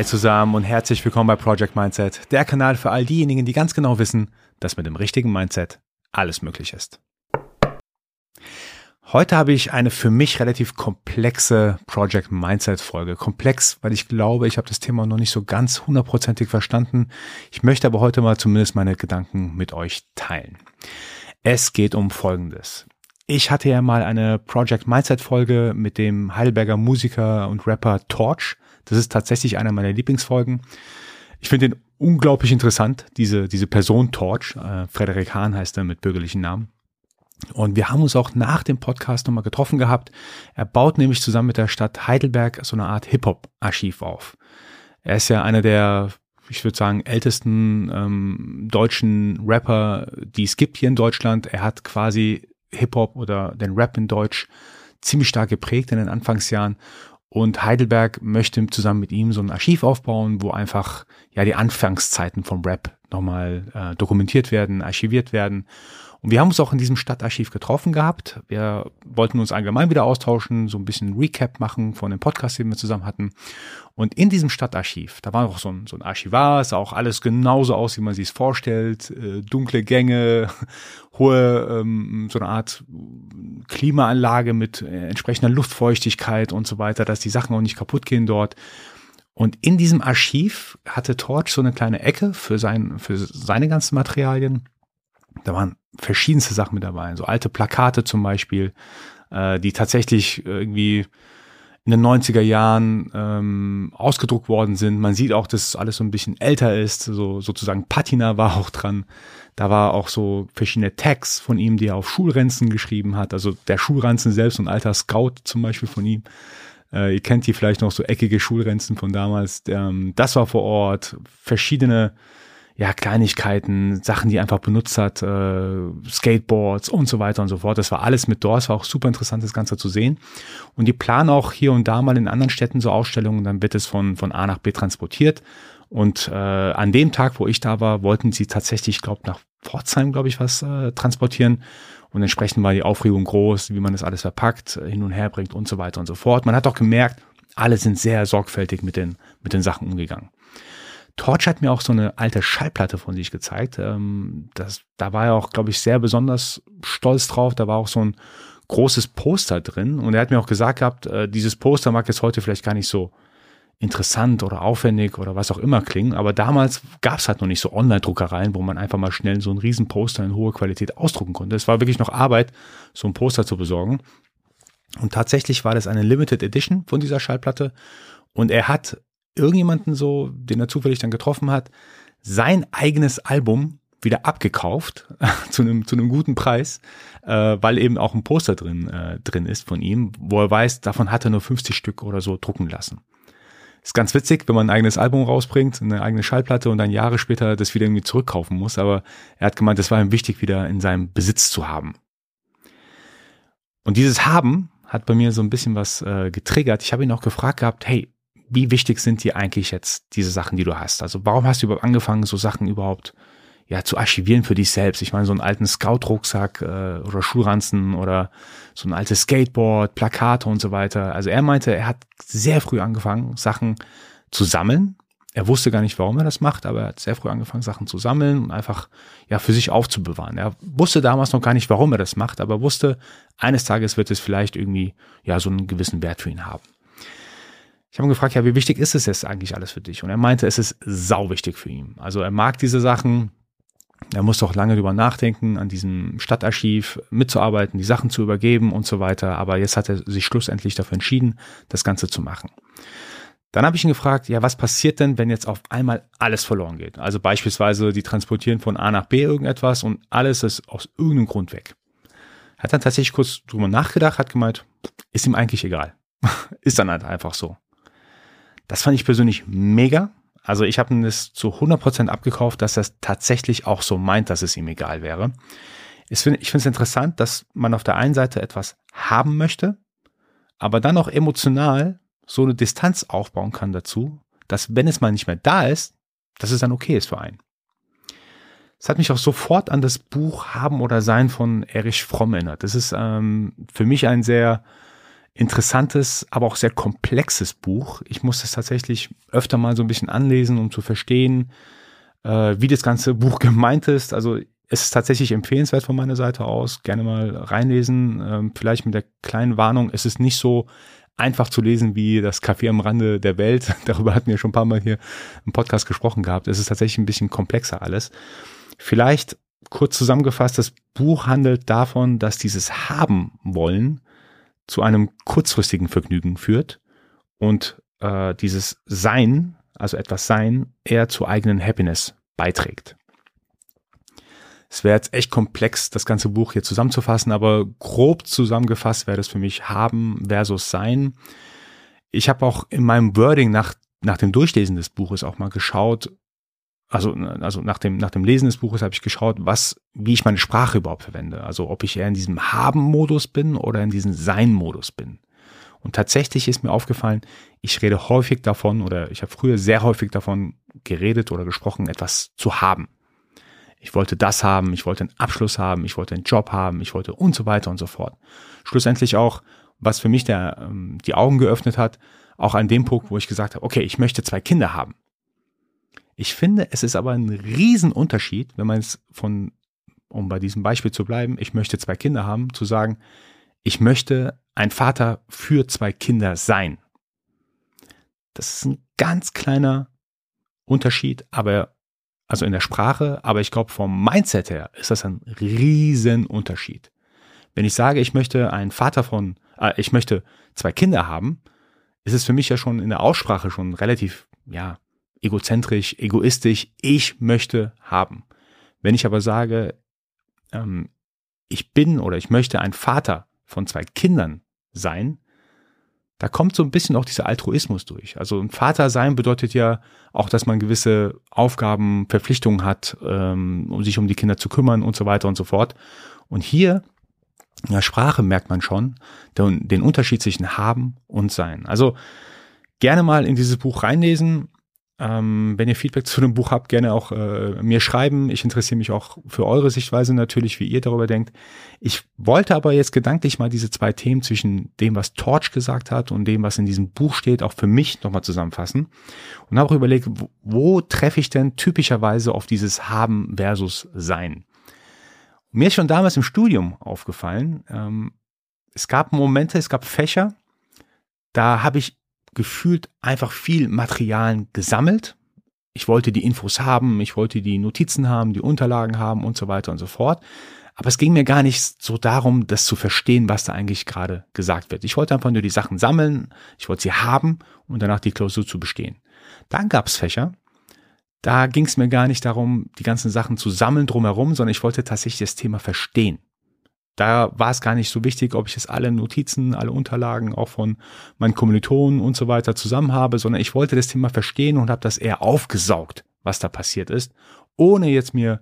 Hi zusammen und herzlich willkommen bei Project Mindset, der Kanal für all diejenigen, die ganz genau wissen, dass mit dem richtigen Mindset alles möglich ist. Heute habe ich eine für mich relativ komplexe Project Mindset Folge. Komplex, weil ich glaube, ich habe das Thema noch nicht so ganz hundertprozentig verstanden. Ich möchte aber heute mal zumindest meine Gedanken mit euch teilen. Es geht um Folgendes. Ich hatte ja mal eine Project Mindset Folge mit dem Heidelberger Musiker und Rapper Torch. Das ist tatsächlich einer meiner Lieblingsfolgen. Ich finde ihn unglaublich interessant, diese, diese Person Torch. Äh, Frederik Hahn heißt er mit bürgerlichen Namen. Und wir haben uns auch nach dem Podcast nochmal getroffen gehabt. Er baut nämlich zusammen mit der Stadt Heidelberg so eine Art Hip-Hop-Archiv auf. Er ist ja einer der, ich würde sagen, ältesten ähm, deutschen Rapper, die es gibt hier in Deutschland. Er hat quasi Hip-Hop oder den Rap in Deutsch ziemlich stark geprägt in den Anfangsjahren. Und Heidelberg möchte zusammen mit ihm so ein Archiv aufbauen, wo einfach ja die Anfangszeiten vom Rap nochmal äh, dokumentiert werden, archiviert werden. Und wir haben uns auch in diesem Stadtarchiv getroffen gehabt. Wir wollten uns allgemein wieder austauschen, so ein bisschen Recap machen von dem Podcast, den wir zusammen hatten. Und in diesem Stadtarchiv, da war auch so ein, so ein Archivar, sah auch alles genauso aus, wie man sich es vorstellt. Äh, dunkle Gänge, hohe, ähm, so eine Art Klimaanlage mit äh, entsprechender Luftfeuchtigkeit und so weiter, dass die Sachen auch nicht kaputt gehen dort. Und in diesem Archiv hatte Torch so eine kleine Ecke für, sein, für seine ganzen Materialien. Da waren verschiedenste Sachen mit dabei. So alte Plakate zum Beispiel, äh, die tatsächlich irgendwie in den 90er Jahren ähm, ausgedruckt worden sind. Man sieht auch, dass alles so ein bisschen älter ist. So sozusagen Patina war auch dran. Da war auch so verschiedene Tags von ihm, die er auf Schulranzen geschrieben hat. Also der Schulranzen selbst und alter Scout zum Beispiel von ihm. Äh, ihr kennt die vielleicht noch so eckige Schulranzen von damals. Ähm, das war vor Ort. Verschiedene ja, Kleinigkeiten, Sachen, die einfach benutzt hat, äh, Skateboards und so weiter und so fort. Das war alles mit dort. Es war auch super interessant, das Ganze zu sehen. Und die planen auch hier und da mal in anderen Städten so Ausstellungen, dann wird es von, von A nach B transportiert. Und äh, an dem Tag, wo ich da war, wollten sie tatsächlich, ich glaube, nach Pforzheim, glaube ich, was äh, transportieren. Und entsprechend war die Aufregung groß, wie man das alles verpackt, hin und her bringt und so weiter und so fort. Man hat auch gemerkt, alle sind sehr sorgfältig mit den, mit den Sachen umgegangen. Torch hat mir auch so eine alte Schallplatte von sich gezeigt. Ähm, das, da war er auch, glaube ich, sehr besonders stolz drauf. Da war auch so ein großes Poster drin. Und er hat mir auch gesagt gehabt, äh, dieses Poster mag jetzt heute vielleicht gar nicht so interessant oder aufwendig oder was auch immer klingen. Aber damals gab es halt noch nicht so Online-Druckereien, wo man einfach mal schnell so ein Riesenposter in hoher Qualität ausdrucken konnte. Es war wirklich noch Arbeit, so ein Poster zu besorgen. Und tatsächlich war das eine Limited Edition von dieser Schallplatte. Und er hat irgendjemanden so, den er zufällig dann getroffen hat, sein eigenes Album wieder abgekauft zu einem zu einem guten Preis, äh, weil eben auch ein Poster drin äh, drin ist von ihm, wo er weiß, davon hat er nur 50 Stück oder so drucken lassen. Ist ganz witzig, wenn man ein eigenes Album rausbringt, eine eigene Schallplatte und dann Jahre später das wieder irgendwie zurückkaufen muss. Aber er hat gemeint, das war ihm wichtig, wieder in seinem Besitz zu haben. Und dieses Haben hat bei mir so ein bisschen was äh, getriggert. Ich habe ihn auch gefragt gehabt, hey, wie wichtig sind dir eigentlich jetzt diese Sachen, die du hast? Also warum hast du überhaupt angefangen, so Sachen überhaupt ja zu archivieren für dich selbst? Ich meine, so einen alten Scout-Rucksack äh, oder Schulranzen oder so ein altes Skateboard, Plakate und so weiter. Also er meinte, er hat sehr früh angefangen, Sachen zu sammeln. Er wusste gar nicht, warum er das macht, aber er hat sehr früh angefangen, Sachen zu sammeln und einfach ja für sich aufzubewahren. Er wusste damals noch gar nicht, warum er das macht, aber wusste, eines Tages wird es vielleicht irgendwie ja so einen gewissen Wert für ihn haben. Ich habe ihn gefragt, ja, wie wichtig ist es jetzt eigentlich alles für dich? Und er meinte, es ist sau wichtig für ihn. Also er mag diese Sachen. Er muss auch lange drüber nachdenken, an diesem Stadtarchiv mitzuarbeiten, die Sachen zu übergeben und so weiter. Aber jetzt hat er sich schlussendlich dafür entschieden, das Ganze zu machen. Dann habe ich ihn gefragt, ja, was passiert denn, wenn jetzt auf einmal alles verloren geht? Also beispielsweise, die transportieren von A nach B irgendetwas und alles ist aus irgendeinem Grund weg. Hat dann tatsächlich kurz drüber nachgedacht, hat gemeint, ist ihm eigentlich egal. ist dann halt einfach so. Das fand ich persönlich mega. Also ich habe das zu 100% abgekauft, dass er es tatsächlich auch so meint, dass es ihm egal wäre. Ich finde es interessant, dass man auf der einen Seite etwas haben möchte, aber dann auch emotional so eine Distanz aufbauen kann dazu, dass wenn es mal nicht mehr da ist, dass es dann okay ist für einen. Es hat mich auch sofort an das Buch Haben oder Sein von Erich Fromm erinnert. Das ist ähm, für mich ein sehr interessantes, aber auch sehr komplexes Buch. Ich muss es tatsächlich öfter mal so ein bisschen anlesen, um zu verstehen, äh, wie das ganze Buch gemeint ist. Also es ist tatsächlich empfehlenswert von meiner Seite aus. Gerne mal reinlesen. Ähm, vielleicht mit der kleinen Warnung, es ist nicht so einfach zu lesen wie das Café am Rande der Welt. Darüber hatten wir schon ein paar Mal hier im Podcast gesprochen gehabt. Es ist tatsächlich ein bisschen komplexer alles. Vielleicht kurz zusammengefasst, das Buch handelt davon, dass dieses Haben wollen zu einem kurzfristigen Vergnügen führt und äh, dieses Sein, also etwas Sein, eher zur eigenen Happiness beiträgt. Es wäre jetzt echt komplex, das ganze Buch hier zusammenzufassen, aber grob zusammengefasst wäre das für mich Haben versus Sein. Ich habe auch in meinem Wording nach, nach dem Durchlesen des Buches auch mal geschaut, also, also nach dem, nach dem Lesen des Buches habe ich geschaut, was, wie ich meine Sprache überhaupt verwende. Also ob ich eher in diesem Haben-Modus bin oder in diesem Sein-Modus bin. Und tatsächlich ist mir aufgefallen, ich rede häufig davon oder ich habe früher sehr häufig davon geredet oder gesprochen, etwas zu haben. Ich wollte das haben, ich wollte einen Abschluss haben, ich wollte einen Job haben, ich wollte und so weiter und so fort. Schlussendlich auch, was für mich der, ähm, die Augen geöffnet hat, auch an dem Punkt, wo ich gesagt habe, okay, ich möchte zwei Kinder haben. Ich finde, es ist aber ein Riesenunterschied, wenn man es von, um bei diesem Beispiel zu bleiben, ich möchte zwei Kinder haben, zu sagen, ich möchte ein Vater für zwei Kinder sein. Das ist ein ganz kleiner Unterschied, aber also in der Sprache, aber ich glaube vom Mindset her ist das ein Riesenunterschied. Wenn ich sage, ich möchte ein Vater von, äh, ich möchte zwei Kinder haben, ist es für mich ja schon in der Aussprache schon relativ, ja, egozentrisch, egoistisch, ich möchte haben. Wenn ich aber sage, ähm, ich bin oder ich möchte ein Vater von zwei Kindern sein, da kommt so ein bisschen auch dieser Altruismus durch. Also ein Vater sein bedeutet ja auch, dass man gewisse Aufgaben, Verpflichtungen hat, ähm, um sich um die Kinder zu kümmern und so weiter und so fort. Und hier in der Sprache merkt man schon den, den Unterschied zwischen haben und sein. Also gerne mal in dieses Buch reinlesen. Ähm, wenn ihr Feedback zu dem Buch habt, gerne auch äh, mir schreiben. Ich interessiere mich auch für eure Sichtweise natürlich, wie ihr darüber denkt. Ich wollte aber jetzt gedanklich mal diese zwei Themen zwischen dem, was Torch gesagt hat und dem, was in diesem Buch steht, auch für mich nochmal zusammenfassen. Und habe auch überlegt, wo, wo treffe ich denn typischerweise auf dieses Haben versus Sein? mir ist schon damals im Studium aufgefallen, ähm, es gab Momente, es gab Fächer, da habe ich gefühlt einfach viel Materialien gesammelt. Ich wollte die Infos haben, ich wollte die Notizen haben, die Unterlagen haben und so weiter und so fort. Aber es ging mir gar nicht so darum, das zu verstehen, was da eigentlich gerade gesagt wird. Ich wollte einfach nur die Sachen sammeln, ich wollte sie haben und danach die Klausur zu bestehen. Dann gab es Fächer, da ging es mir gar nicht darum, die ganzen Sachen zu sammeln drumherum, sondern ich wollte tatsächlich das Thema verstehen. Da war es gar nicht so wichtig, ob ich jetzt alle Notizen, alle Unterlagen auch von meinen Kommilitonen und so weiter zusammen habe, sondern ich wollte das Thema verstehen und habe das eher aufgesaugt, was da passiert ist, ohne jetzt mir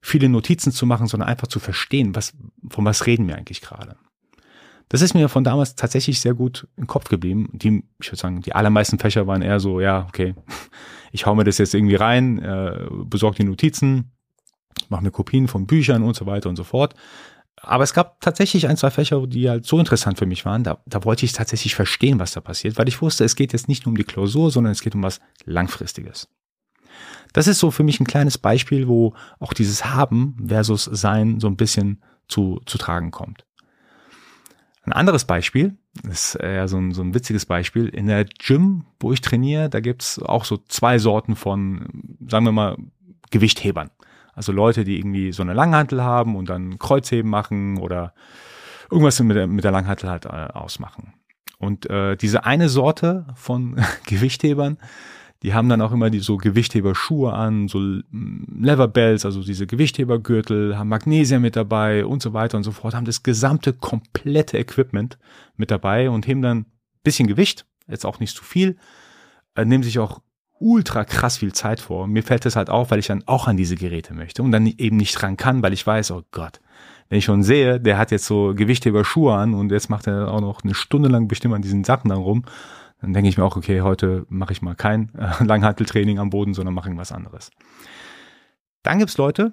viele Notizen zu machen, sondern einfach zu verstehen, was, von was reden wir eigentlich gerade. Das ist mir von damals tatsächlich sehr gut im Kopf geblieben. Die, ich würde sagen, die allermeisten Fächer waren eher so, ja, okay, ich hau mir das jetzt irgendwie rein, äh, besorge die Notizen, mache mir Kopien von Büchern und so weiter und so fort. Aber es gab tatsächlich ein, zwei Fächer, die halt so interessant für mich waren. Da, da wollte ich tatsächlich verstehen, was da passiert, weil ich wusste, es geht jetzt nicht nur um die Klausur, sondern es geht um was Langfristiges. Das ist so für mich ein kleines Beispiel, wo auch dieses Haben versus Sein so ein bisschen zu, zu tragen kommt. Ein anderes Beispiel, ist ja so ein, so ein witziges Beispiel. In der Gym, wo ich trainiere, da gibt's auch so zwei Sorten von, sagen wir mal, Gewichthebern. Also Leute, die irgendwie so eine Langhantel haben und dann Kreuzheben machen oder irgendwas mit der, mit der Langhantel halt äh, ausmachen. Und äh, diese eine Sorte von Gewichthebern, die haben dann auch immer die so Gewichtheberschuhe an, so Leverbells, also diese Gewichthebergürtel, haben Magnesium mit dabei und so weiter und so fort, haben das gesamte komplette Equipment mit dabei und heben dann bisschen Gewicht, jetzt auch nicht zu viel, äh, nehmen sich auch ultra krass viel Zeit vor. Mir fällt das halt auf, weil ich dann auch an diese Geräte möchte und dann eben nicht dran kann, weil ich weiß, oh Gott, wenn ich schon sehe, der hat jetzt so Gewichte über Schuhe an und jetzt macht er auch noch eine Stunde lang bestimmt an diesen Sachen dann rum, dann denke ich mir auch, okay, heute mache ich mal kein äh, Langhanteltraining am Boden, sondern mache irgendwas anderes. Dann gibt's Leute,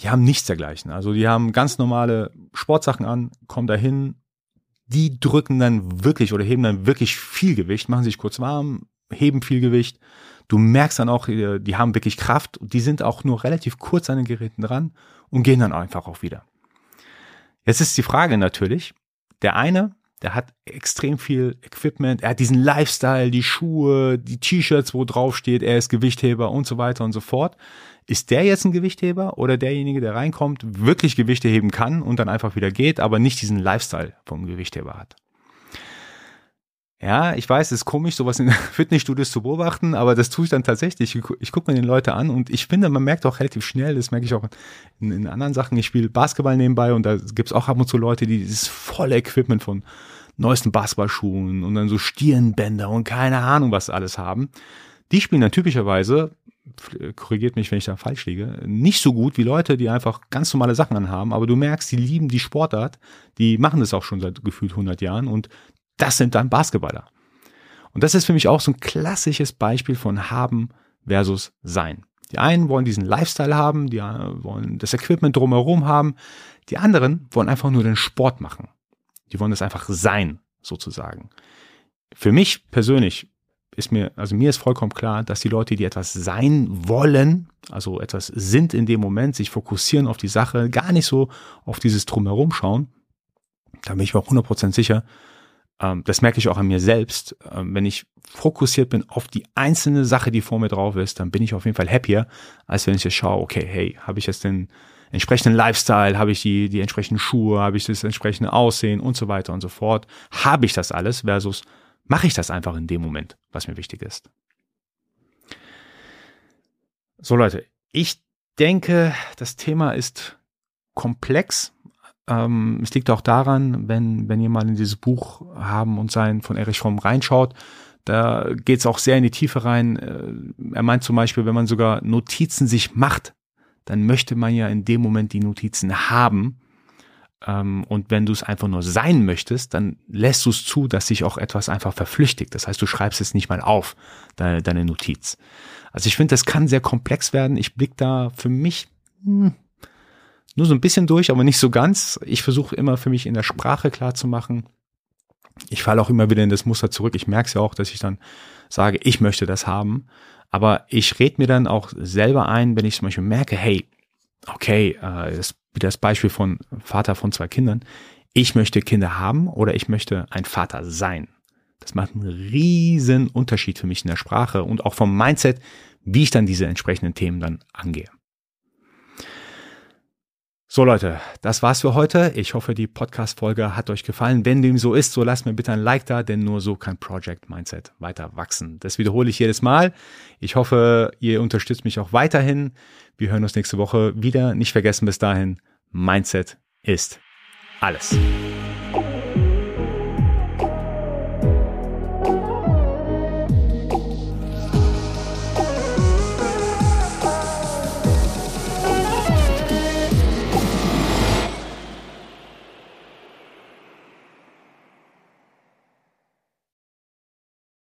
die haben nichts dergleichen. Also die haben ganz normale Sportsachen an, kommen dahin, die drücken dann wirklich oder heben dann wirklich viel Gewicht, machen sich kurz warm, heben viel Gewicht. Du merkst dann auch, äh, die haben wirklich Kraft. Die sind auch nur relativ kurz an den Geräten dran und gehen dann einfach auch wieder. Jetzt ist die Frage natürlich, der eine, der hat extrem viel Equipment, er hat diesen Lifestyle, die Schuhe, die T-Shirts, wo drauf steht, er ist Gewichtheber und so weiter und so fort. Ist der jetzt ein Gewichtheber oder derjenige, der reinkommt, wirklich Gewichte heben kann und dann einfach wieder geht, aber nicht diesen Lifestyle vom Gewichtheber hat? Ja, ich weiß, es ist komisch, sowas in Fitnessstudios zu beobachten, aber das tue ich dann tatsächlich. Ich, ich gucke mir den Leute an und ich finde, man merkt auch relativ schnell, das merke ich auch in, in anderen Sachen. Ich spiele Basketball nebenbei und da gibt's auch ab und zu Leute, die dieses volle Equipment von neuesten Basketballschuhen und dann so Stirnbänder und keine Ahnung was alles haben. Die spielen dann typischerweise, korrigiert mich, wenn ich da falsch liege, nicht so gut wie Leute, die einfach ganz normale Sachen anhaben, aber du merkst, die lieben die Sportart, die machen das auch schon seit gefühlt 100 Jahren und das sind dann Basketballer. Und das ist für mich auch so ein klassisches Beispiel von haben versus sein. Die einen wollen diesen Lifestyle haben, die wollen das Equipment drumherum haben, die anderen wollen einfach nur den Sport machen. Die wollen das einfach sein, sozusagen. Für mich persönlich ist mir, also mir ist vollkommen klar, dass die Leute, die etwas sein wollen, also etwas sind in dem Moment, sich fokussieren auf die Sache, gar nicht so auf dieses Drumherum schauen, da bin ich mir auch 100% sicher, das merke ich auch an mir selbst, ähm, wenn ich fokussiert bin auf die einzelne Sache, die vor mir drauf ist, dann bin ich auf jeden Fall happier, als wenn ich jetzt schaue, okay, hey, habe ich jetzt den entsprechenden Lifestyle, habe ich die, die entsprechenden Schuhe, habe ich das entsprechende Aussehen und so weiter und so fort. Habe ich das alles versus mache ich das einfach in dem Moment, was mir wichtig ist. So Leute, ich denke, das Thema ist komplex, ähm, es liegt auch daran, wenn, wenn ihr mal in dieses Buch haben und sein von Erich Fromm reinschaut, da geht es auch sehr in die Tiefe rein. Äh, er meint zum Beispiel, wenn man sogar Notizen sich macht, dann möchte man ja in dem Moment die Notizen haben. Ähm, und wenn du es einfach nur sein möchtest, dann lässt du es zu, dass sich auch etwas einfach verflüchtigt. Das heißt, du schreibst es nicht mal auf, deine, deine Notiz. Also ich finde, das kann sehr komplex werden. Ich blick da für mich hm, nur so ein bisschen durch, aber nicht so ganz. Ich versuche immer für mich in der Sprache klar zu machen. Ich falle auch immer wieder in das Muster zurück. Ich merke es ja auch, dass ich dann sage, ich möchte das haben. Aber ich rede mir dann auch selber ein, wenn ich zum Beispiel merke, hey, okay, äh, das das Beispiel von Vater von zwei Kindern. Ich möchte Kinder haben oder ich möchte ein Vater sein. Das macht einen riesen Unterschied für mich in der Sprache und auch vom Mindset, wie ich dann diese entsprechenden Themen dann angehe. So Leute, das war's für heute. Ich hoffe, die Podcast-Folge hat euch gefallen. Wenn dem so ist, so lasst mir bitte ein Like da, denn nur so kann Project Mindset weiter wachsen. Das wiederhole ich jedes Mal. Ich hoffe, ihr unterstützt mich auch weiterhin. Wir hören uns nächste Woche wieder. Nicht vergessen bis dahin, Mindset ist alles.